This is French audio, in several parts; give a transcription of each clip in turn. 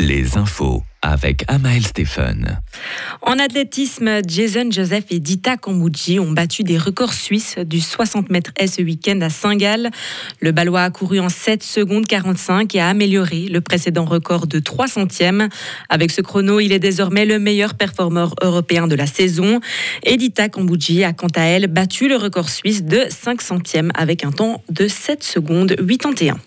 les infos avec Amael Stephen. En athlétisme, Jason Joseph et Dita Kambouji ont battu des records suisses du 60 mètres S ce week-end à Saint-Gall. Le Balois a couru en 7 secondes 45 et a amélioré le précédent record de 3 centièmes. Avec ce chrono, il est désormais le meilleur performeur européen de la saison. Edita Kambouji a quant à elle battu le record suisse de 5 centièmes avec un temps de 7 secondes 81.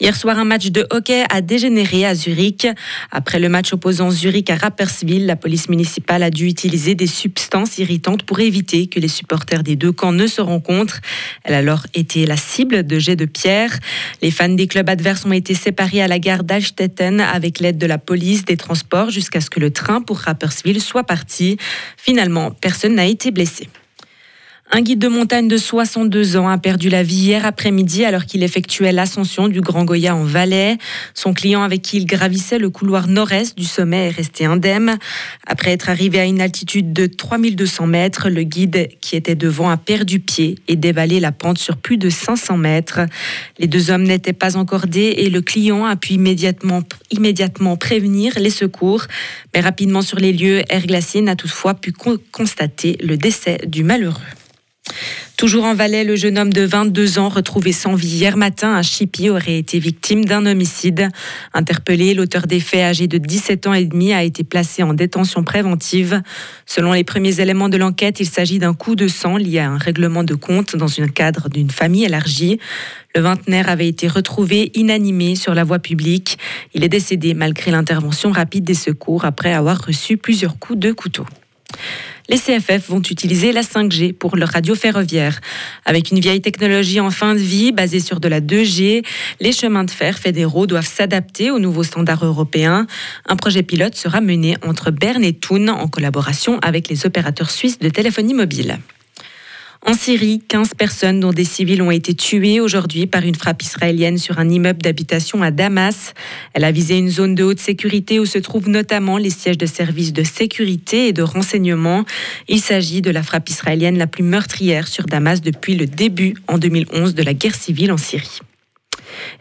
Hier soir, un match de hockey a dégénéré à Zurich. Après le match opposant Zurich à Rapperswil, la police municipale a dû utiliser des substances irritantes pour éviter que les supporters des deux camps ne se rencontrent. Elle a alors été la cible de jets de pierre. Les fans des clubs adverses ont été séparés à la gare d'Alstetten avec l'aide de la police des transports jusqu'à ce que le train pour Rapperswil soit parti. Finalement, personne n'a été blessé. Un guide de montagne de 62 ans a perdu la vie hier après-midi alors qu'il effectuait l'ascension du Grand Goya en Valais. Son client avec qui il gravissait le couloir nord-est du sommet est resté indemne. Après être arrivé à une altitude de 3200 mètres, le guide qui était devant a perdu pied et dévalé la pente sur plus de 500 mètres. Les deux hommes n'étaient pas encordés et le client a pu immédiatement, immédiatement prévenir les secours. Mais rapidement sur les lieux, Air Glacier n'a toutefois pu constater le décès du malheureux. Toujours en Valais, le jeune homme de 22 ans retrouvé sans vie hier matin à Chipi aurait été victime d'un homicide. Interpellé, l'auteur des faits âgé de 17 ans et demi a été placé en détention préventive. Selon les premiers éléments de l'enquête, il s'agit d'un coup de sang lié à un règlement de compte dans un cadre d'une famille élargie. Le vingtenaire avait été retrouvé inanimé sur la voie publique. Il est décédé malgré l'intervention rapide des secours après avoir reçu plusieurs coups de couteau les CFF vont utiliser la 5G pour leur radio ferroviaire. Avec une vieille technologie en fin de vie basée sur de la 2G, les chemins de fer fédéraux doivent s'adapter aux nouveaux standards européens. Un projet pilote sera mené entre Berne et Thun en collaboration avec les opérateurs suisses de téléphonie mobile. En Syrie, 15 personnes, dont des civils, ont été tuées aujourd'hui par une frappe israélienne sur un immeuble d'habitation à Damas. Elle a visé une zone de haute sécurité où se trouvent notamment les sièges de services de sécurité et de renseignement. Il s'agit de la frappe israélienne la plus meurtrière sur Damas depuis le début, en 2011, de la guerre civile en Syrie.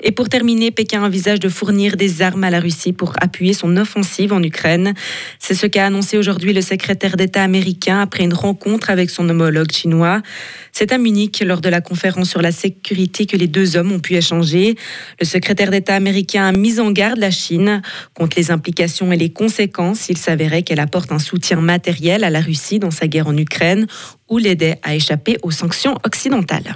Et pour terminer, Pékin envisage de fournir des armes à la Russie pour appuyer son offensive en Ukraine. C'est ce qu'a annoncé aujourd'hui le secrétaire d'État américain après une rencontre avec son homologue chinois. C'est à Munich, lors de la conférence sur la sécurité, que les deux hommes ont pu échanger. Le secrétaire d'État américain a mis en garde la Chine contre les implications et les conséquences s'il s'avérait qu'elle apporte un soutien matériel à la Russie dans sa guerre en Ukraine ou l'aidait à échapper aux sanctions occidentales.